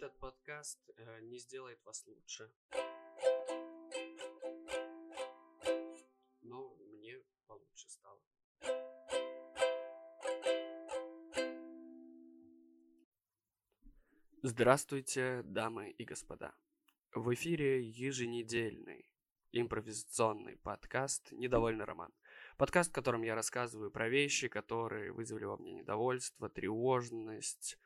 Этот подкаст э, не сделает вас лучше. Но мне получше стало. Здравствуйте, дамы и господа. В эфире еженедельный импровизационный подкаст «Недовольный роман». Подкаст, в котором я рассказываю про вещи, которые вызвали во мне недовольство, тревожность,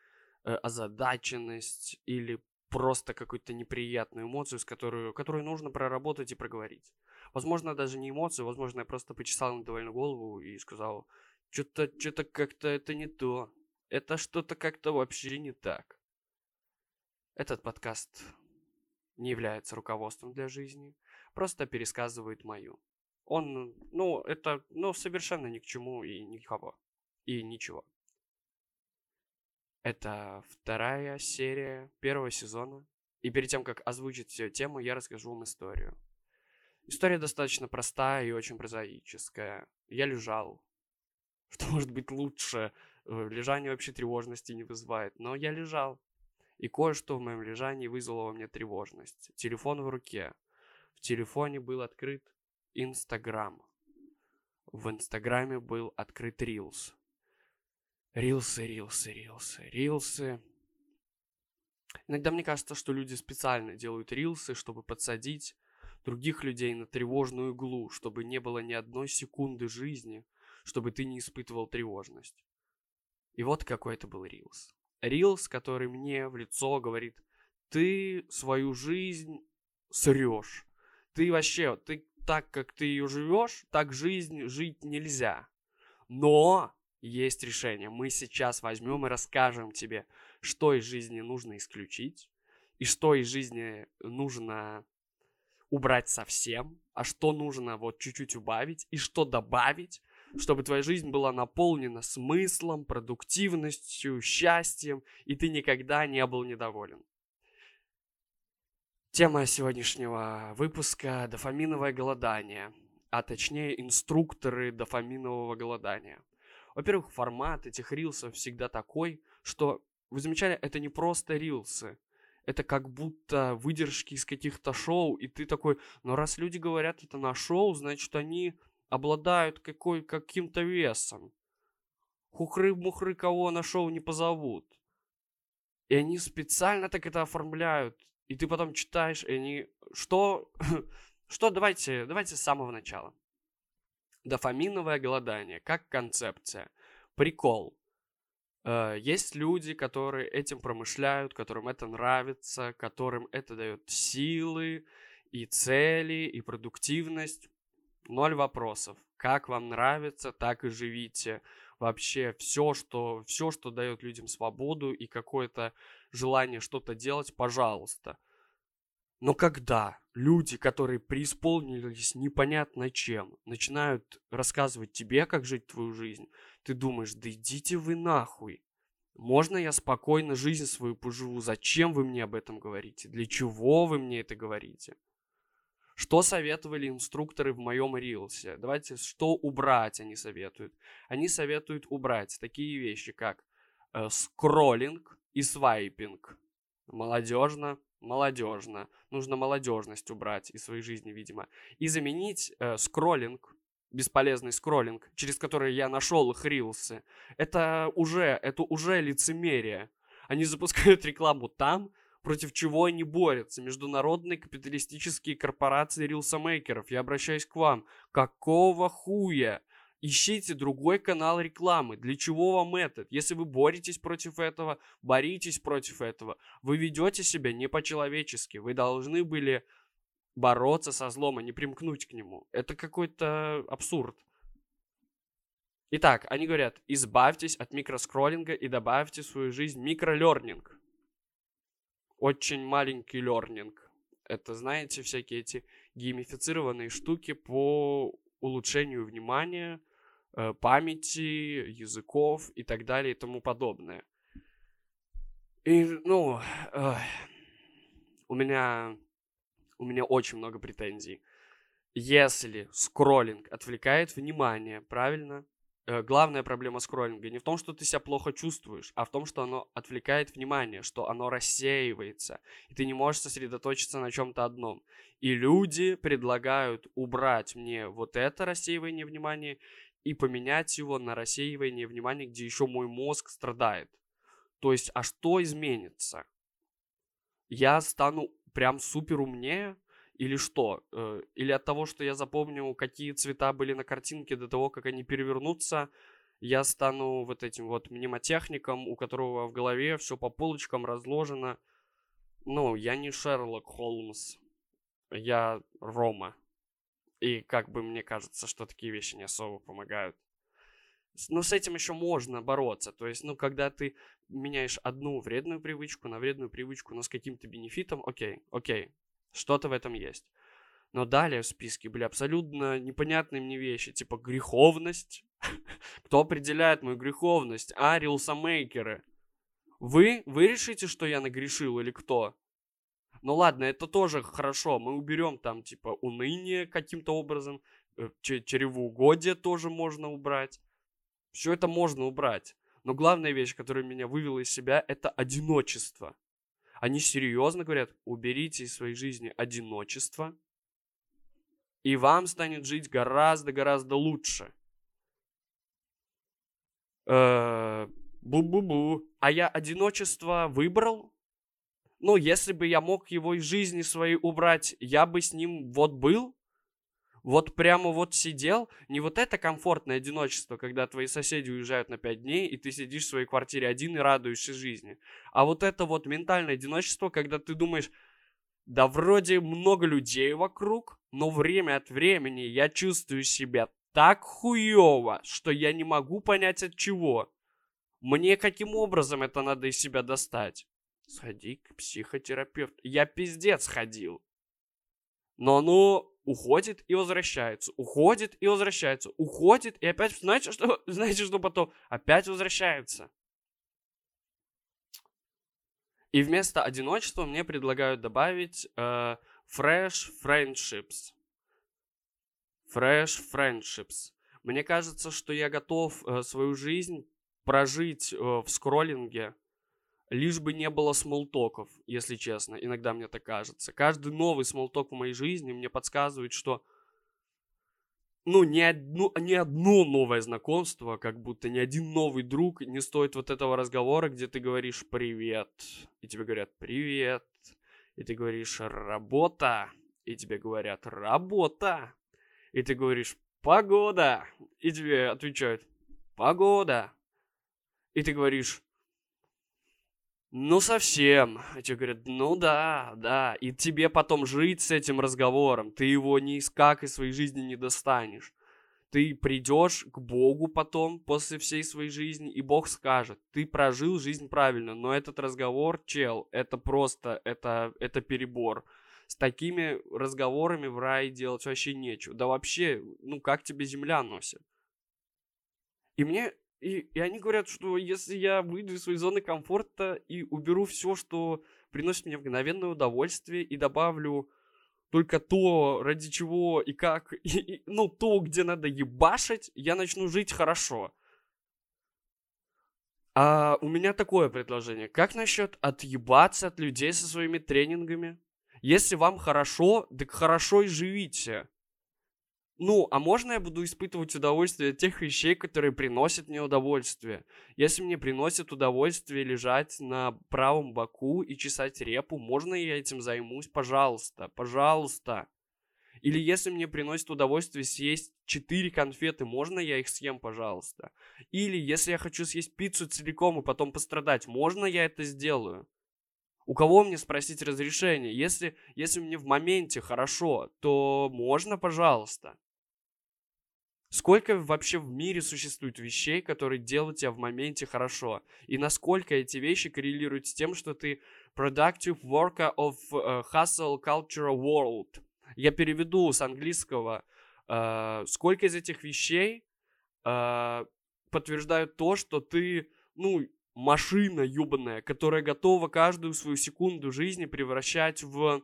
озадаченность или просто какую-то неприятную эмоцию, с которую, которую нужно проработать и проговорить. Возможно, даже не эмоцию, возможно, я просто почесал недовольно голову и сказал, что-то что как-то это не то. Это что-то как-то вообще не так. Этот подкаст не является руководством для жизни, просто пересказывает мою. Он, ну, это, ну, совершенно ни к чему и никого. И ничего. Это вторая серия первого сезона. И перед тем, как озвучить тему, я расскажу вам историю. История достаточно простая и очень прозаическая. Я лежал. Что может быть лучше? Э, лежание вообще тревожности не вызывает. Но я лежал. И кое-что в моем лежании вызвало во мне тревожность. Телефон в руке. В телефоне был открыт Инстаграм. В Инстаграме был открыт Рилс. Рилсы, рилсы, рилсы, рилсы. Иногда мне кажется, что люди специально делают рилсы, чтобы подсадить других людей на тревожную иглу, чтобы не было ни одной секунды жизни, чтобы ты не испытывал тревожность. И вот какой это был рилс. Рилс, который мне в лицо говорит, ты свою жизнь срешь. Ты вообще, ты так, как ты ее живешь, так жизнь жить нельзя. Но есть решение. Мы сейчас возьмем и расскажем тебе, что из жизни нужно исключить, и что из жизни нужно убрать совсем, а что нужно вот чуть-чуть убавить, и что добавить, чтобы твоя жизнь была наполнена смыслом, продуктивностью, счастьем, и ты никогда не был недоволен. Тема сегодняшнего выпуска – дофаминовое голодание, а точнее инструкторы дофаминового голодания – во-первых, формат этих рилсов всегда такой, что, вы замечали, это не просто рилсы. Это как будто выдержки из каких-то шоу, и ты такой, но раз люди говорят это на шоу, значит они обладают какой, каким-то весом. Хухры-мухры кого на шоу не позовут. И они специально так это оформляют. И ты потом читаешь, и они... Что? Что? Давайте, давайте с самого начала. Дофаминовое голодание как концепция. Прикол. Э, есть люди, которые этим промышляют, которым это нравится, которым это дает силы и цели, и продуктивность. Ноль вопросов. Как вам нравится, так и живите. Вообще все, что, все, что дает людям свободу и какое-то желание что-то делать, пожалуйста. Но когда люди, которые преисполнились непонятно чем, начинают рассказывать тебе, как жить твою жизнь, ты думаешь, да идите вы нахуй. Можно я спокойно жизнь свою поживу? Зачем вы мне об этом говорите? Для чего вы мне это говорите? Что советовали инструкторы в моем рилсе? Давайте, что убрать они советуют? Они советуют убрать такие вещи, как э, скроллинг и свайпинг. Молодежно, молодежно. Нужно молодежность убрать из своей жизни, видимо. И заменить э, скроллинг, бесполезный скроллинг, через который я нашел их рилсы. Это уже, это уже лицемерие. Они запускают рекламу там, против чего они борются. Международные капиталистические корпорации рилсомейкеров. Я обращаюсь к вам. Какого хуя? Ищите другой канал рекламы. Для чего вам этот? Если вы боретесь против этого, боритесь против этого. Вы ведете себя не по-человечески. Вы должны были бороться со злом, а не примкнуть к нему. Это какой-то абсурд. Итак, они говорят, избавьтесь от микроскроллинга и добавьте в свою жизнь микролернинг. Очень маленький лернинг. Это, знаете, всякие эти геймифицированные штуки по улучшению внимания, памяти, языков и так далее и тому подобное. И, ну, э, у меня, у меня очень много претензий. Если скроллинг отвлекает внимание, правильно? э, главная проблема скроллинга не в том, что ты себя плохо чувствуешь, а в том, что оно отвлекает внимание, что оно рассеивается, и ты не можешь сосредоточиться на чем-то одном. И люди предлагают убрать мне вот это рассеивание внимания и поменять его на рассеивание внимания, где еще мой мозг страдает. То есть, а что изменится? Я стану прям супер умнее? Или что? Э, или от того, что я запомню, какие цвета были на картинке до того, как они перевернутся, я стану вот этим вот мнемотехником, у которого в голове все по полочкам разложено. Ну, я не Шерлок Холмс, я Рома. И как бы мне кажется, что такие вещи не особо помогают. Но с этим еще можно бороться. То есть, ну, когда ты меняешь одну вредную привычку на вредную привычку, но с каким-то бенефитом, окей, окей, что-то в этом есть. Но далее в списке были абсолютно непонятные мне вещи, типа греховность. Кто определяет мою греховность? А, рилсомейкеры. Вы? Вы решите, что я нагрешил или кто? Ну ладно, это тоже хорошо. Мы уберем там, типа, уныние каким-то образом. Э, чревоугодие тоже можно убрать. Все это можно убрать. Но главная вещь, которая меня вывела из себя, это одиночество. Они серьезно говорят, уберите из своей жизни одиночество, и вам станет жить гораздо-гораздо лучше. Э, бу-бу-бу. А я одиночество выбрал? Ну, если бы я мог его из жизни своей убрать, я бы с ним вот был? вот прямо вот сидел, не вот это комфортное одиночество, когда твои соседи уезжают на пять дней, и ты сидишь в своей квартире один и радуешься жизни, а вот это вот ментальное одиночество, когда ты думаешь, да вроде много людей вокруг, но время от времени я чувствую себя так хуево, что я не могу понять от чего. Мне каким образом это надо из себя достать? Сходи к психотерапевту. Я пиздец ходил. Но ну, уходит и возвращается, уходит и возвращается, уходит и опять, знаете что, знаете что потом? Опять возвращается. И вместо одиночества мне предлагают добавить э, fresh friendships. Fresh friendships. Мне кажется, что я готов э, свою жизнь прожить э, в скроллинге лишь бы не было смолтоков, если честно, иногда мне так кажется. Каждый новый смолток в моей жизни мне подсказывает, что ну, ни одно, ни одно новое знакомство, как будто ни один новый друг не стоит вот этого разговора, где ты говоришь «привет», и тебе говорят «привет», и ты говоришь «работа», и тебе говорят «работа», и ты говоришь «погода», и тебе отвечают «погода», и ты говоришь ну, совсем. А тебе говорят, ну да, да. И тебе потом жить с этим разговором. Ты его ни из как из своей жизни не достанешь. Ты придешь к Богу потом, после всей своей жизни, и Бог скажет, ты прожил жизнь правильно, но этот разговор, чел, это просто, это, это перебор. С такими разговорами в рай делать вообще нечего. Да вообще, ну как тебе земля носит? И мне и, и они говорят, что если я выйду из своей зоны комфорта и уберу все, что приносит мне мгновенное удовольствие, и добавлю только то, ради чего и как, и, и, ну, то, где надо ебашить, я начну жить хорошо. А у меня такое предложение. Как насчет отъебаться от людей со своими тренингами? Если вам хорошо, так хорошо и живите. Ну, а можно я буду испытывать удовольствие от тех вещей, которые приносят мне удовольствие? Если мне приносит удовольствие лежать на правом боку и чесать репу, можно я этим займусь? Пожалуйста, пожалуйста. Или если мне приносит удовольствие съесть 4 конфеты, можно я их съем, пожалуйста? Или если я хочу съесть пиццу целиком и потом пострадать, можно я это сделаю? У кого мне спросить разрешение? Если, если мне в моменте хорошо, то можно, пожалуйста. Сколько вообще в мире существует вещей, которые делают тебя в моменте хорошо? И насколько эти вещи коррелируют с тем, что ты productive worker of uh, hustle culture world? Я переведу с английского. Uh, сколько из этих вещей uh, подтверждают то, что ты, ну, машина ебаная, которая готова каждую свою секунду жизни превращать в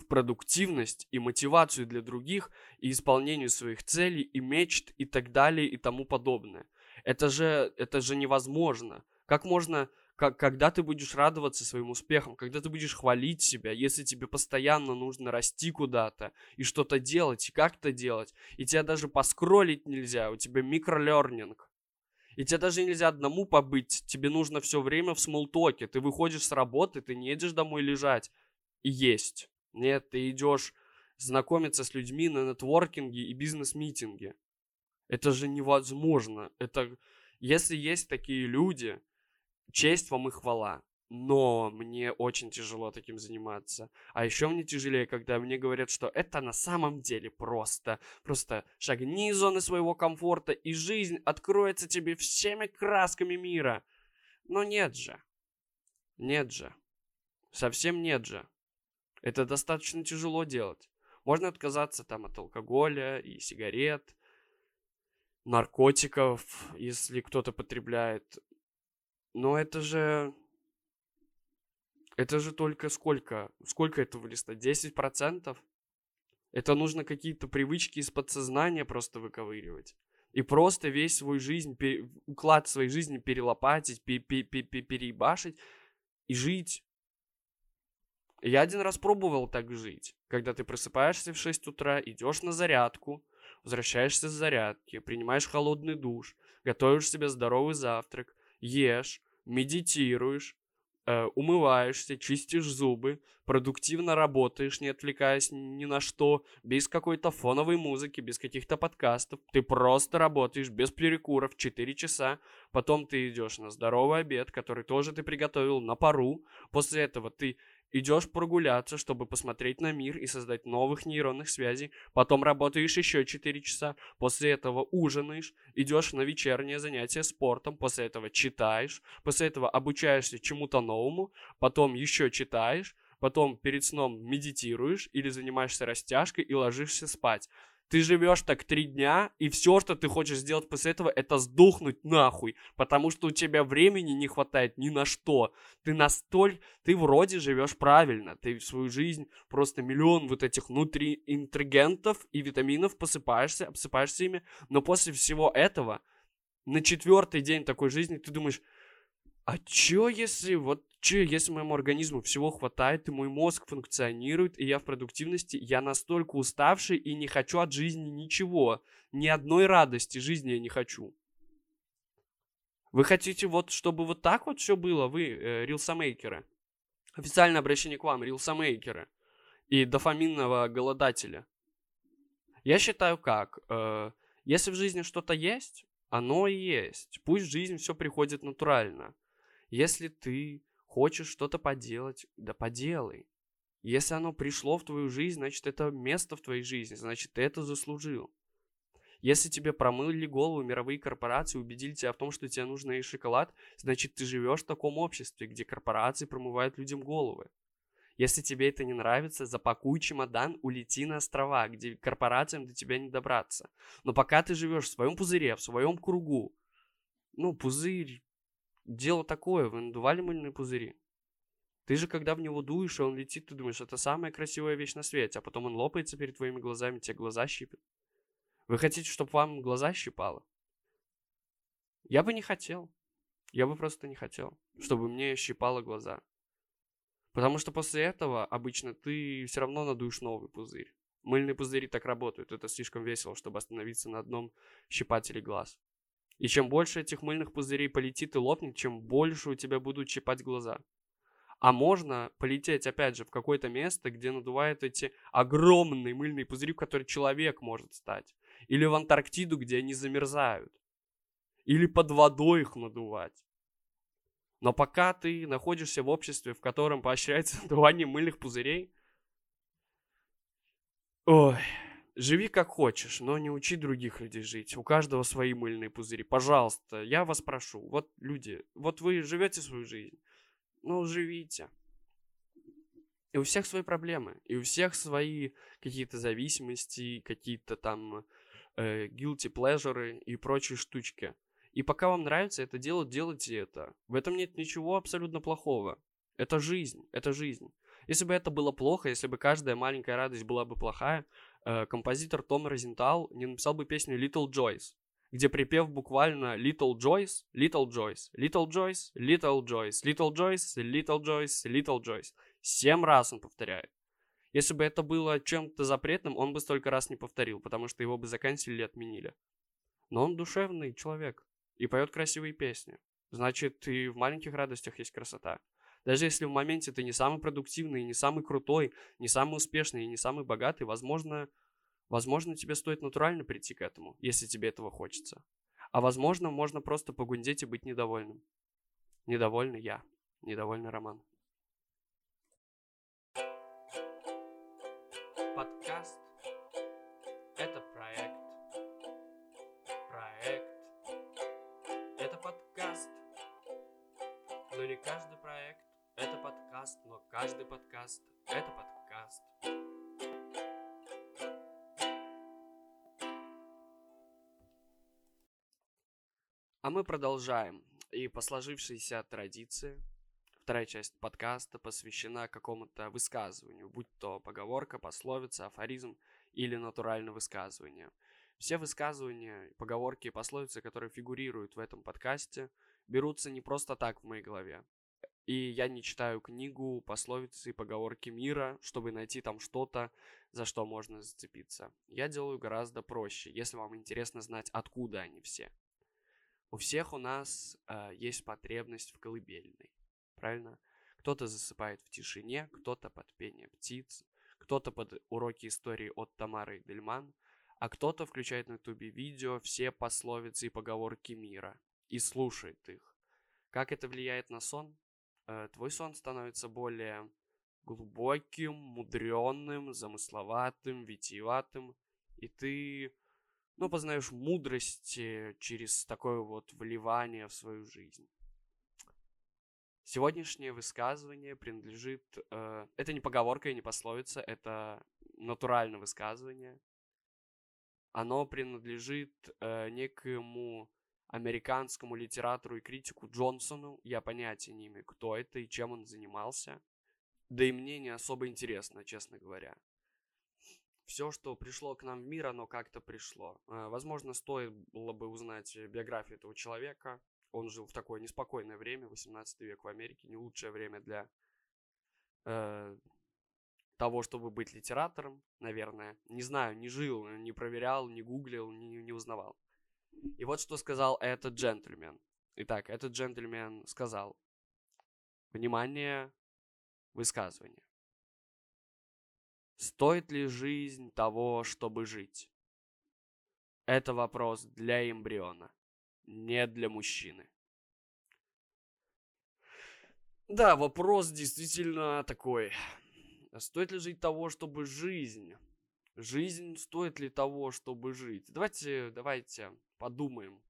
в продуктивность и мотивацию для других, и исполнению своих целей, и мечт, и так далее, и тому подобное. Это же, это же невозможно. Как можно, как, когда ты будешь радоваться своим успехам, когда ты будешь хвалить себя, если тебе постоянно нужно расти куда-то и что-то делать, и как-то делать, и тебя даже поскролить нельзя, у тебя микролернинг. И тебе даже нельзя одному побыть, тебе нужно все время в смолтоке. Ты выходишь с работы, ты не едешь домой лежать и есть. Нет, ты идешь знакомиться с людьми на нетворкинге и бизнес-митинге. Это же невозможно. Это, если есть такие люди, честь вам и хвала но мне очень тяжело таким заниматься. А еще мне тяжелее, когда мне говорят, что это на самом деле просто. Просто шагни из зоны своего комфорта, и жизнь откроется тебе всеми красками мира. Но нет же. Нет же. Совсем нет же. Это достаточно тяжело делать. Можно отказаться там от алкоголя и сигарет, наркотиков, если кто-то потребляет. Но это же это же только сколько? Сколько этого листа? 10%? Это нужно какие-то привычки из подсознания просто выковыривать. И просто весь свой жизнь, уклад своей жизни перелопатить, переебашить и жить. Я один раз пробовал так жить. Когда ты просыпаешься в 6 утра, идешь на зарядку, возвращаешься с зарядки, принимаешь холодный душ, готовишь себе здоровый завтрак, ешь, медитируешь, э, умываешься, чистишь зубы, продуктивно работаешь, не отвлекаясь ни на что, без какой-то фоновой музыки, без каких-то подкастов. Ты просто работаешь без перекуров 4 часа. Потом ты идешь на здоровый обед, который тоже ты приготовил на пару. После этого ты идешь прогуляться, чтобы посмотреть на мир и создать новых нейронных связей, потом работаешь еще 4 часа, после этого ужинаешь, идешь на вечернее занятие спортом, после этого читаешь, после этого обучаешься чему-то новому, потом еще читаешь, потом перед сном медитируешь или занимаешься растяжкой и ложишься спать. Ты живешь так три дня, и все, что ты хочешь сделать после этого, это сдохнуть нахуй. Потому что у тебя времени не хватает ни на что. Ты настолько... Ты вроде живешь правильно. Ты в свою жизнь просто миллион вот этих нутриинтригентов и витаминов посыпаешься, обсыпаешься ими. Но после всего этого, на четвертый день такой жизни, ты думаешь, а чё если вот Че, если моему организму всего хватает, и мой мозг функционирует, и я в продуктивности, я настолько уставший и не хочу от жизни ничего. Ни одной радости жизни я не хочу. Вы хотите вот, чтобы вот так вот все было, вы, э, рилсомейкеры? Официальное обращение к вам, рилсомейкеры. И дофаминного голодателя. Я считаю как, э, если в жизни что-то есть, оно и есть. Пусть в жизнь все приходит натурально. Если ты Хочешь что-то поделать, да поделай. Если оно пришло в твою жизнь, значит это место в твоей жизни, значит ты это заслужил. Если тебе промыли голову мировые корпорации, убедили тебя в том, что тебе нужно и шоколад, значит ты живешь в таком обществе, где корпорации промывают людям головы. Если тебе это не нравится, запакуй чемодан, улети на острова, где корпорациям до тебя не добраться. Но пока ты живешь в своем пузыре, в своем кругу, ну, пузырь, дело такое, вы надували мыльные пузыри. Ты же, когда в него дуешь, и он летит, ты думаешь, это самая красивая вещь на свете, а потом он лопается перед твоими глазами, тебе глаза щипят. Вы хотите, чтобы вам глаза щипало? Я бы не хотел. Я бы просто не хотел, чтобы мне щипало глаза. Потому что после этого обычно ты все равно надуешь новый пузырь. Мыльные пузыри так работают. Это слишком весело, чтобы остановиться на одном щипателе глаз. И чем больше этих мыльных пузырей полетит и лопнет, чем больше у тебя будут чипать глаза. А можно полететь, опять же, в какое-то место, где надувают эти огромные мыльные пузыри, в которые человек может стать. Или в Антарктиду, где они замерзают. Или под водой их надувать. Но пока ты находишься в обществе, в котором поощряется надувание мыльных пузырей, ой, Живи как хочешь, но не учи других людей жить. У каждого свои мыльные пузыри. Пожалуйста, я вас прошу. Вот люди, вот вы живете свою жизнь. Ну, живите. И у всех свои проблемы. И у всех свои какие-то зависимости, какие-то там э, guilty pleasure и прочие штучки. И пока вам нравится это делать, делайте это. В этом нет ничего абсолютно плохого. Это жизнь, это жизнь. Если бы это было плохо, если бы каждая маленькая радость была бы плохая, э, композитор Том Розентал не написал бы песню Little Joyce, где припев буквально Little Joyce, Little Joyce, Little Joyce, Little Joyce, Little Joyce, Little Joyce, Little Joyce. Семь раз он повторяет. Если бы это было чем-то запретным, он бы столько раз не повторил, потому что его бы заканчивали и отменили. Но он душевный человек и поет красивые песни. Значит, и в маленьких радостях есть красота. Даже если в моменте ты не самый продуктивный, не самый крутой, не самый успешный и не самый богатый, возможно, возможно, тебе стоит натурально прийти к этому, если тебе этого хочется. А возможно, можно просто погундеть и быть недовольным. Недовольный я, недовольный Роман. Подкаст – это проект. Проект – это подкаст. Но не каждый проект – подкаст, но каждый подкаст – это подкаст. А мы продолжаем. И по сложившейся традиции Вторая часть подкаста посвящена какому-то высказыванию, будь то поговорка, пословица, афоризм или натуральное высказывание. Все высказывания, поговорки и пословицы, которые фигурируют в этом подкасте, берутся не просто так в моей голове. И я не читаю книгу, пословицы и поговорки мира, чтобы найти там что-то, за что можно зацепиться. Я делаю гораздо проще, если вам интересно знать, откуда они все. У всех у нас э, есть потребность в колыбельной правильно? Кто-то засыпает в тишине, кто-то под пение птиц, кто-то под уроки истории от Тамары Дельман, а кто-то включает на ютубе видео все пословицы и поговорки мира и слушает их. Как это влияет на сон? Э, твой сон становится более глубоким, мудренным, замысловатым, витиеватым, и ты, ну, познаешь мудрости через такое вот вливание в свою жизнь. Сегодняшнее высказывание принадлежит... Э, это не поговорка и не пословица, это натуральное высказывание. Оно принадлежит э, некоему американскому литератору и критику Джонсону. Я понятия не имею, кто это и чем он занимался. Да и мне не особо интересно, честно говоря. Все, что пришло к нам в мир, оно как-то пришло. Э, возможно, стоило бы узнать биографию этого человека, он жил в такое неспокойное время, 18 век в Америке, не лучшее время для э, того, чтобы быть литератором, наверное. Не знаю, не жил, не проверял, не гуглил, не, не узнавал. И вот что сказал этот джентльмен. Итак, этот джентльмен сказал, внимание, высказывание. Стоит ли жизнь того, чтобы жить? Это вопрос для эмбриона не для мужчины. Да, вопрос действительно такой. Стоит ли жить того, чтобы жизнь? Жизнь стоит ли того, чтобы жить? Давайте, давайте подумаем.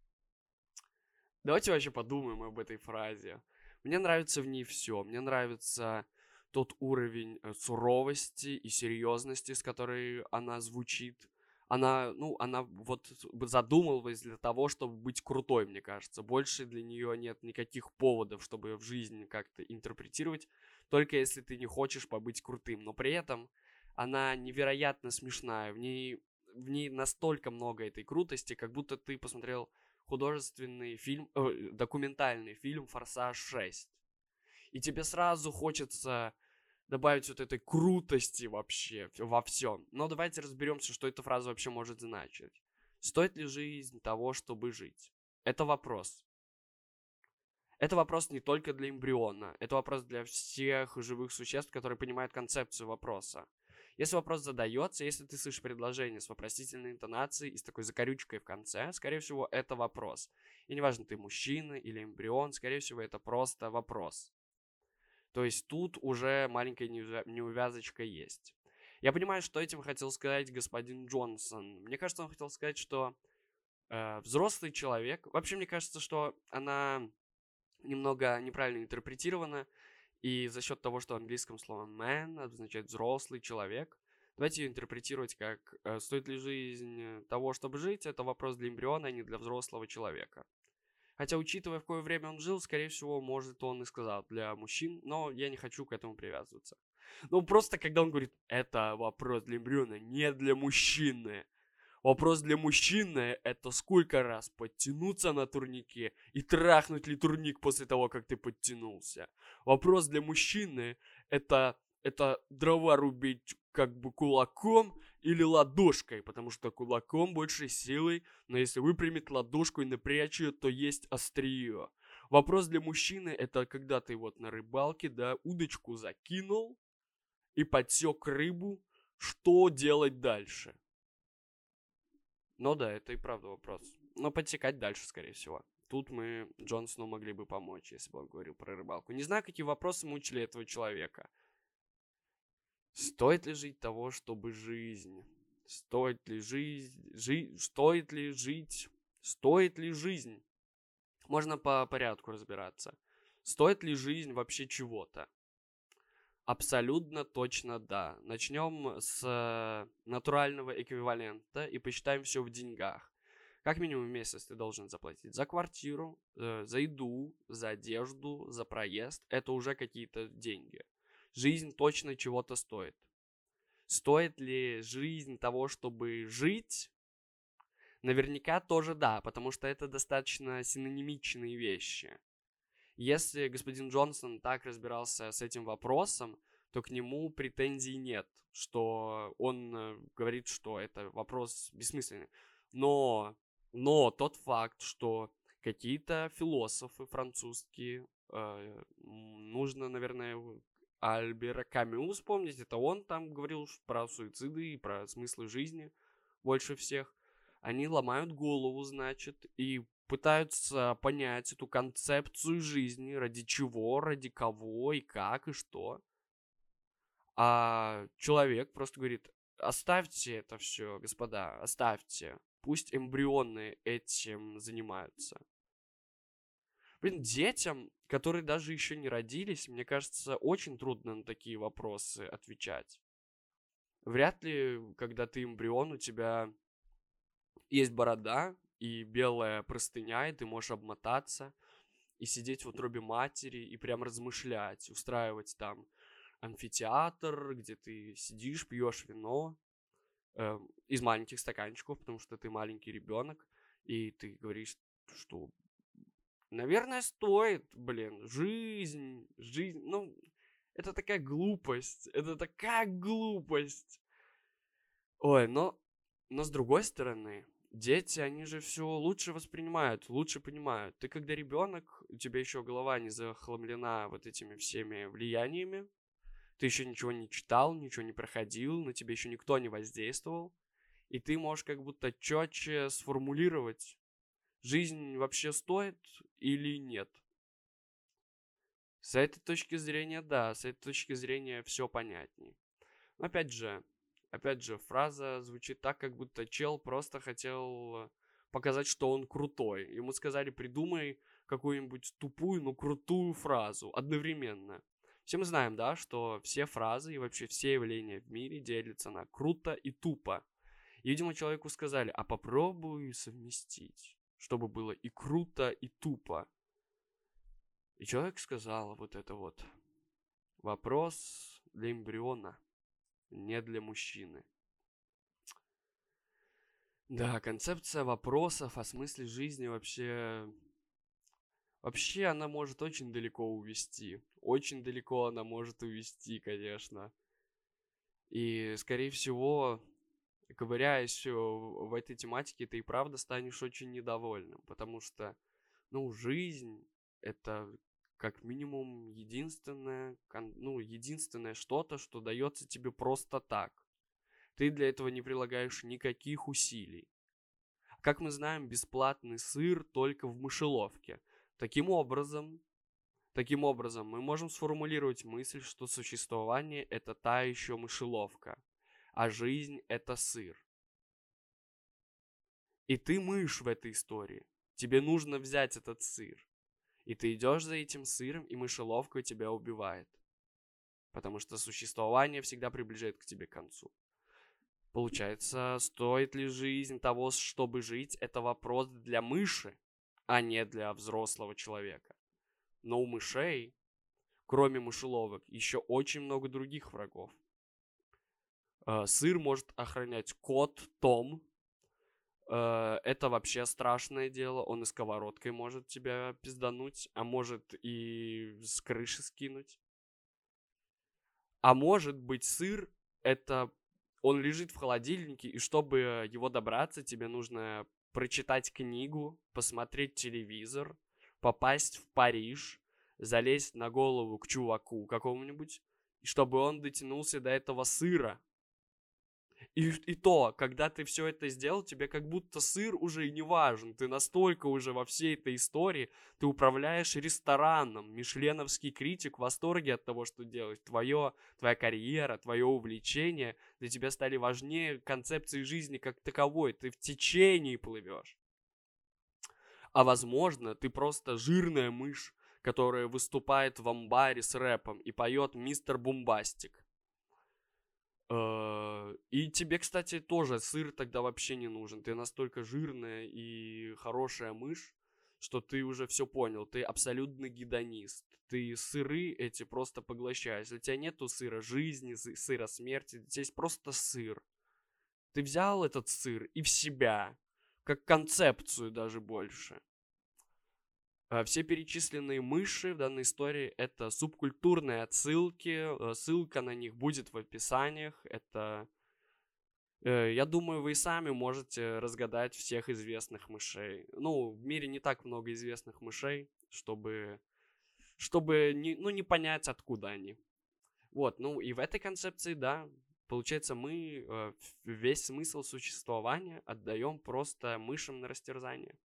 Давайте вообще подумаем об этой фразе. Мне нравится в ней все. Мне нравится тот уровень э, суровости и серьезности, с которой она звучит она, ну, она вот задумывалась для того, чтобы быть крутой, мне кажется. Больше для нее нет никаких поводов, чтобы в жизни как-то интерпретировать, только если ты не хочешь побыть крутым. Но при этом она невероятно смешная, в ней, в ней настолько много этой крутости, как будто ты посмотрел художественный фильм, э, документальный фильм «Форсаж 6». И тебе сразу хочется добавить вот этой крутости вообще во всем. Но давайте разберемся, что эта фраза вообще может значить. Стоит ли жизнь того, чтобы жить? Это вопрос. Это вопрос не только для эмбриона, это вопрос для всех живых существ, которые понимают концепцию вопроса. Если вопрос задается, если ты слышишь предложение с вопросительной интонацией и с такой закорючкой в конце, скорее всего, это вопрос. И неважно, ты мужчина или эмбрион, скорее всего, это просто вопрос. То есть тут уже маленькая неувязочка есть. Я понимаю, что этим хотел сказать господин Джонсон. Мне кажется, он хотел сказать, что э, взрослый человек... Вообще, мне кажется, что она немного неправильно интерпретирована. И за счет того, что в английском слово man означает взрослый человек, давайте ее интерпретировать как э, стоит ли жизнь того, чтобы жить, это вопрос для эмбриона, а не для взрослого человека. Хотя, учитывая, в какое время он жил, скорее всего, может, он и сказал для мужчин, но я не хочу к этому привязываться. Ну, просто когда он говорит, это вопрос для эмбриона, не для мужчины. Вопрос для мужчины — это сколько раз подтянуться на турнике и трахнуть ли турник после того, как ты подтянулся. Вопрос для мужчины — это, это дрова рубить как бы кулаком или ладошкой, потому что кулаком больше силы, но если выпрямить ладошку и напрячь ее, то есть острие. Вопрос для мужчины — это когда ты вот на рыбалке, да, удочку закинул и подсек рыбу, что делать дальше? Ну да, это и правда вопрос. Но подсекать дальше, скорее всего. Тут мы Джонсону могли бы помочь, если бы он говорил про рыбалку. Не знаю, какие вопросы мучили этого человека. Стоит ли жить того, чтобы жизнь? Стоит ли жизнь? Жи... Стоит ли жить? Стоит ли жизнь? Можно по порядку разбираться. Стоит ли жизнь вообще чего-то? Абсолютно точно да. Начнем с э, натурального эквивалента и посчитаем все в деньгах. Как минимум в месяц ты должен заплатить за квартиру, э, за еду, за одежду, за проезд. Это уже какие-то деньги. Жизнь точно чего-то стоит. Стоит ли жизнь того, чтобы жить? Наверняка тоже да, потому что это достаточно синонимичные вещи. Если господин Джонсон так разбирался с этим вопросом, то к нему претензий нет, что он э, говорит, что это вопрос бессмысленный. Но, но тот факт, что какие-то философы французские, э, нужно, наверное, Альбера Камю вспомнить, это он там говорил про суициды и про смыслы жизни больше всех. Они ломают голову, значит, и пытаются понять эту концепцию жизни, ради чего, ради кого и как и что. А человек просто говорит, оставьте это все, господа, оставьте. Пусть эмбрионы этим занимаются. Блин, детям, которые даже еще не родились, мне кажется, очень трудно на такие вопросы отвечать. Вряд ли, когда ты эмбрион, у тебя есть борода, и белая простыня, и ты можешь обмотаться и сидеть в утробе матери и прям размышлять, устраивать там амфитеатр, где ты сидишь, пьешь вино э, из маленьких стаканчиков, потому что ты маленький ребенок, и ты говоришь, что, наверное, стоит, блин, жизнь, жизнь, ну, это такая глупость, это такая глупость. Ой, но, но с другой стороны, дети, они же все лучше воспринимают, лучше понимают. Ты когда ребенок, у тебя еще голова не захламлена вот этими всеми влияниями, ты еще ничего не читал, ничего не проходил, на тебя еще никто не воздействовал, и ты можешь как будто четче сформулировать, жизнь вообще стоит или нет. С этой точки зрения, да, с этой точки зрения все понятней. Но опять же, опять же, фраза звучит так, как будто чел просто хотел показать, что он крутой. Ему сказали, придумай какую-нибудь тупую, но крутую фразу одновременно. Все мы знаем, да, что все фразы и вообще все явления в мире делятся на круто и тупо. И, видимо, человеку сказали, а попробуй совместить, чтобы было и круто, и тупо. И человек сказал вот это вот. Вопрос для эмбриона не для мужчины. Да, концепция вопросов о смысле жизни вообще... Вообще она может очень далеко увести. Очень далеко она может увести, конечно. И, скорее всего, ковыряясь в этой тематике, ты и правда станешь очень недовольным. Потому что, ну, жизнь — это как минимум единственное, ну, единственное что-то, что дается тебе просто так. Ты для этого не прилагаешь никаких усилий. Как мы знаем, бесплатный сыр только в мышеловке. Таким образом, таким образом мы можем сформулировать мысль, что существование – это та еще мышеловка, а жизнь – это сыр. И ты мышь в этой истории. Тебе нужно взять этот сыр. И ты идешь за этим сыром, и мышеловка тебя убивает. Потому что существование всегда приближает к тебе к концу. Получается, стоит ли жизнь того, чтобы жить, это вопрос для мыши, а не для взрослого человека. Но у мышей, кроме мышеловок, еще очень много других врагов. Э, сыр может охранять кот Том. Э, это вообще страшное дело. Он и сковородкой может тебя пиздануть, а может и с крыши скинуть. А может быть сыр это он лежит в холодильнике, и чтобы его добраться, тебе нужно прочитать книгу, посмотреть телевизор, попасть в Париж, залезть на голову к чуваку какому-нибудь, чтобы он дотянулся до этого сыра. И, и то, когда ты все это сделал, тебе как будто сыр уже и не важен. Ты настолько уже во всей этой истории, ты управляешь рестораном. Мишленовский критик в восторге от того, что делаешь. Твое, твоя карьера, твое увлечение для тебя стали важнее концепции жизни как таковой. Ты в течении плывешь. А возможно, ты просто жирная мышь, которая выступает в амбаре с рэпом и поет «Мистер Бумбастик». Э, и тебе, кстати, тоже сыр тогда вообще не нужен. Ты настолько жирная и хорошая мышь, что ты уже все понял. Ты абсолютно гедонист. Ты сыры эти просто поглощаешь. У тебя нету сыра жизни, сыра смерти. У тебя просто сыр. Ты взял этот сыр и в себя, как концепцию даже больше. А, все перечисленные мыши в данной истории это субкультурные отсылки. Э, ссылка на них будет в описаниях. Это э, я думаю, вы и сами можете разгадать всех известных мышей. Ну, в мире не так много известных мышей, чтобы, чтобы не, ну, не понять, откуда они. Вот, ну и в этой концепции, да, получается, мы э, весь смысл существования отдаем просто мышам на растерзание.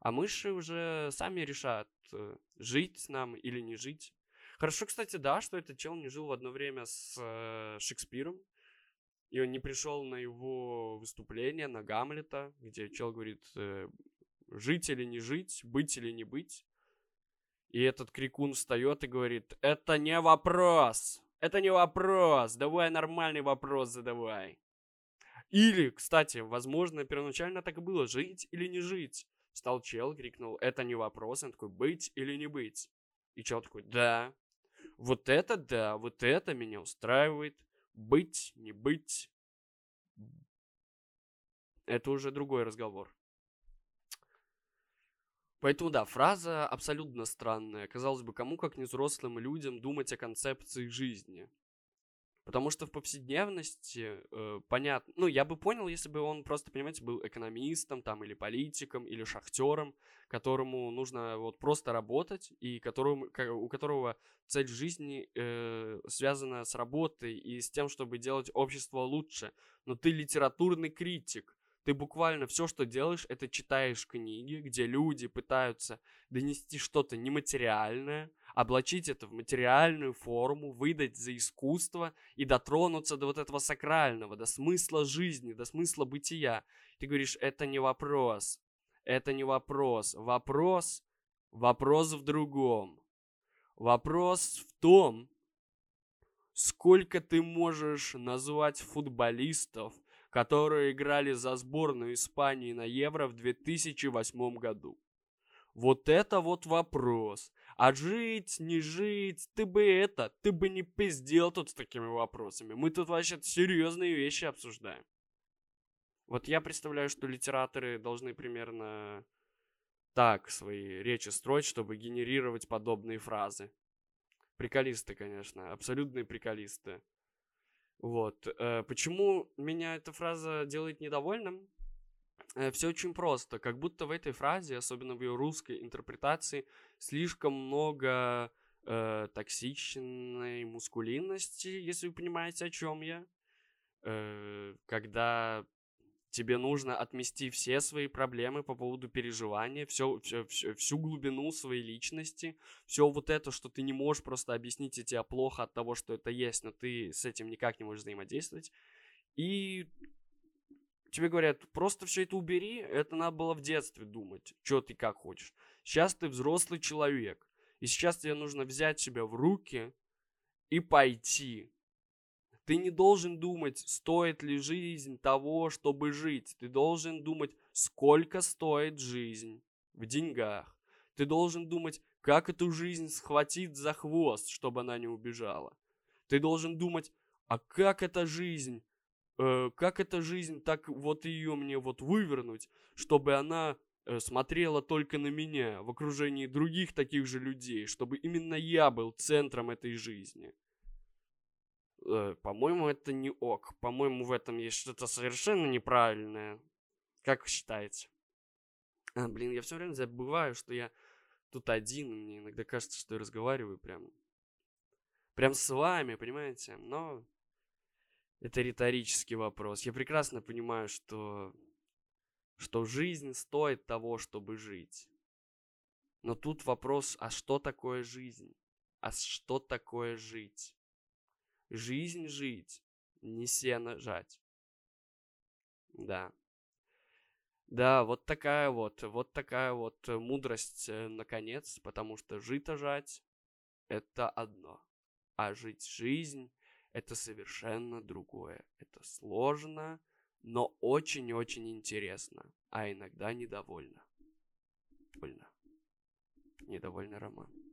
А мыши уже сами решат, э, жить нам или не жить. Хорошо, кстати, да, что этот чел не жил в одно время с э, Шекспиром. И он не пришел на его выступление, на Гамлета, где чел говорит, э, жить или не жить, быть или не быть. И этот крикун встает и говорит, это не вопрос, это не вопрос, давай нормальный вопрос задавай. Или, кстати, возможно, первоначально так и было, жить или не жить. Встал чел, крикнул, это не вопрос. Он такой, быть или не быть? И чел такой, да. Вот это да, вот это меня устраивает. Быть, не быть. Это уже другой разговор. Поэтому да, фраза абсолютно странная. Казалось бы, кому как не взрослым людям думать о концепции жизни. Потому что в повседневности, э, понятно, ну, я бы понял, если бы он просто, понимаете, был экономистом там или политиком или шахтером, которому нужно вот просто работать и которому, у которого цель жизни э, связана с работой и с тем, чтобы делать общество лучше. Но ты литературный критик, ты буквально все, что делаешь, это читаешь книги, где люди пытаются донести что-то нематериальное, облачить это в материальную форму, выдать за искусство и дотронуться до вот этого сакрального, до смысла жизни, до смысла бытия. Ты говоришь, это не вопрос, это не вопрос. Вопрос, вопрос в другом. Вопрос в том, сколько ты можешь назвать футболистов, которые играли за сборную Испании на Евро в 2008 году. Вот это вот вопрос. А жить, не жить, ты бы это, ты бы не пиздел тут с такими вопросами. Мы тут вообще серьезные вещи обсуждаем. Вот я представляю, что литераторы должны примерно так свои речи строить, чтобы генерировать подобные фразы. Приколисты, конечно, абсолютные приколисты. Вот. Э, почему меня эта фраза делает недовольным? Э, все очень просто. Как будто в этой фразе, особенно в ее русской интерпретации, слишком много э, токсичной мускулинности, если вы понимаете, о чем я. Э, когда тебе нужно отмести все свои проблемы по поводу переживания, все, все, все, всю глубину своей личности, все вот это, что ты не можешь просто объяснить, и тебе плохо от того, что это есть, но ты с этим никак не можешь взаимодействовать. И тебе говорят, просто все это убери, это надо было в детстве думать, что ты как хочешь. Сейчас ты взрослый человек, и сейчас тебе нужно взять себя в руки и пойти. Ты не должен думать, стоит ли жизнь того, чтобы жить. Ты должен думать, сколько стоит жизнь в деньгах. Ты должен думать, как эту жизнь схватить за хвост, чтобы она не убежала. Ты должен думать, а как эта жизнь, э, как эта жизнь, так вот ее мне вот вывернуть, чтобы она э, смотрела только на меня в окружении других таких же людей, чтобы именно я был центром этой жизни. Э, по-моему, это не ок. По-моему, в этом есть что-то совершенно неправильное. Как считаете? А, блин, я все время забываю, что я тут один, мне иногда кажется, что я разговариваю прям, прям с вами, понимаете? Но это риторический вопрос. Я прекрасно понимаю, что, что жизнь стоит того, чтобы жить. Но тут вопрос, а что такое жизнь? А что такое жить? Жизнь жить, не сено жать. Да. Да, вот такая вот, вот такая вот э, мудрость, э, наконец, потому что жито жать – это одно, а жить жизнь – это совершенно другое. Это сложно, но очень-очень интересно, а иногда недовольно. Больно. Недовольно роман.